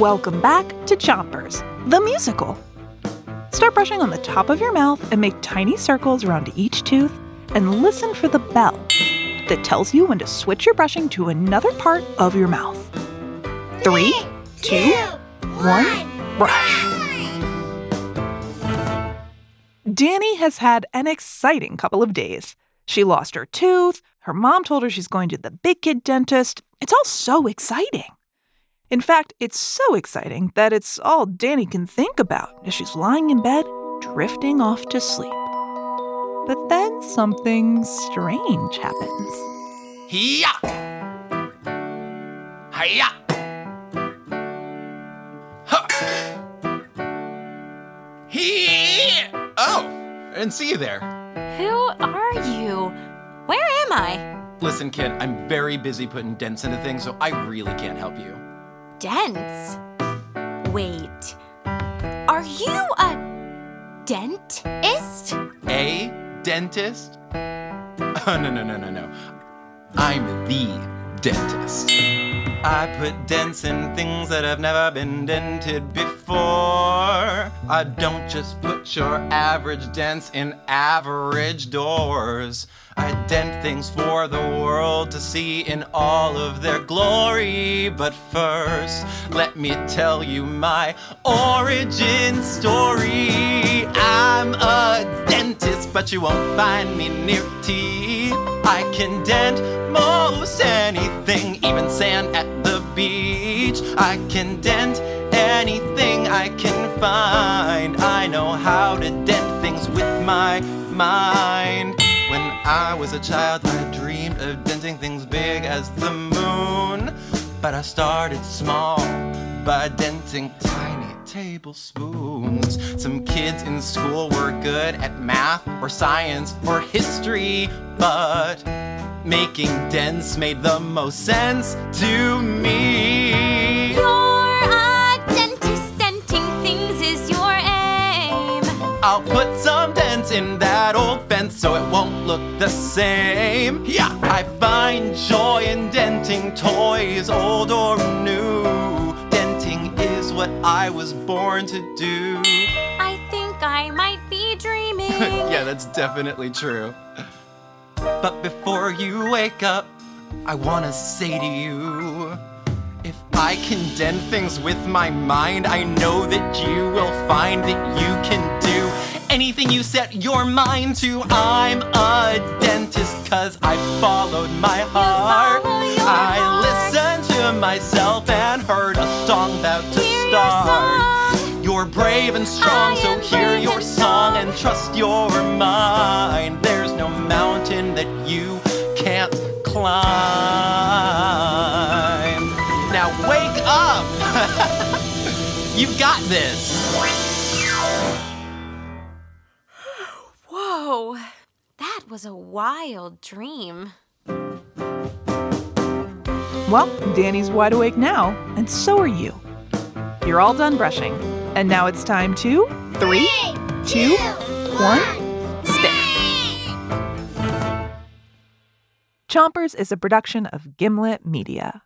Welcome back to Chompers, the musical. Start brushing on the top of your mouth and make tiny circles around each tooth and listen for the bell that tells you when to switch your brushing to another part of your mouth. Three, two, one, brush. Dani has had an exciting couple of days. She lost her tooth, her mom told her she's going to the big kid dentist. It's all so exciting. In fact, it's so exciting that it's all Dani can think about as she's lying in bed, drifting off to sleep. But then something strange happens. Hiya! Hiya! Huh. Hee! Oh, I didn't see you there. Who are you? Where am I? Listen, kid, I'm very busy putting dents into things, so I really can't help you. Dents? Wait. Are you a dentist? A dentist? Oh, no, no, no, no, no. I'm the dentist. I put dents in things that have never been dented before. I don't just put your average dents in average doors. I dent things for the world to see in all of their glory. But first, let me tell you my origin story. I'm a but you won't find me near tea. I can dent most anything, even sand at the beach. I can dent anything I can find. I know how to dent things with my mind. When I was a child, I dreamed of denting things big as the moon. But I started small by denting tiny tablespoons. Some kids in school were good at math or science or history, but making dents made the most sense to me. You're a dentist. Denting things is your aim. I'll put some dents in that old fence so it won't look the same. Yeah, I find joy in denting toys, old or new. Denting is what I was born to do. I think I might be dreaming. yeah, that's definitely true. But before you wake up, I wanna say to you if I can dent things with my mind, I know that you will find that you can do anything you set your mind to. I'm a dentist cause I followed my heart. follow I heart. listened to myself and heard a song about You're brave and strong, so hear your song and trust your mind. There's no mountain that you can't climb. Now wake up! You've got this! Whoa. That was a wild dream. Well, Dani's wide awake now, and so are you. You're all done brushing, and now it's time to three, two, one, stick. Chompers is a production of Gimlet Media.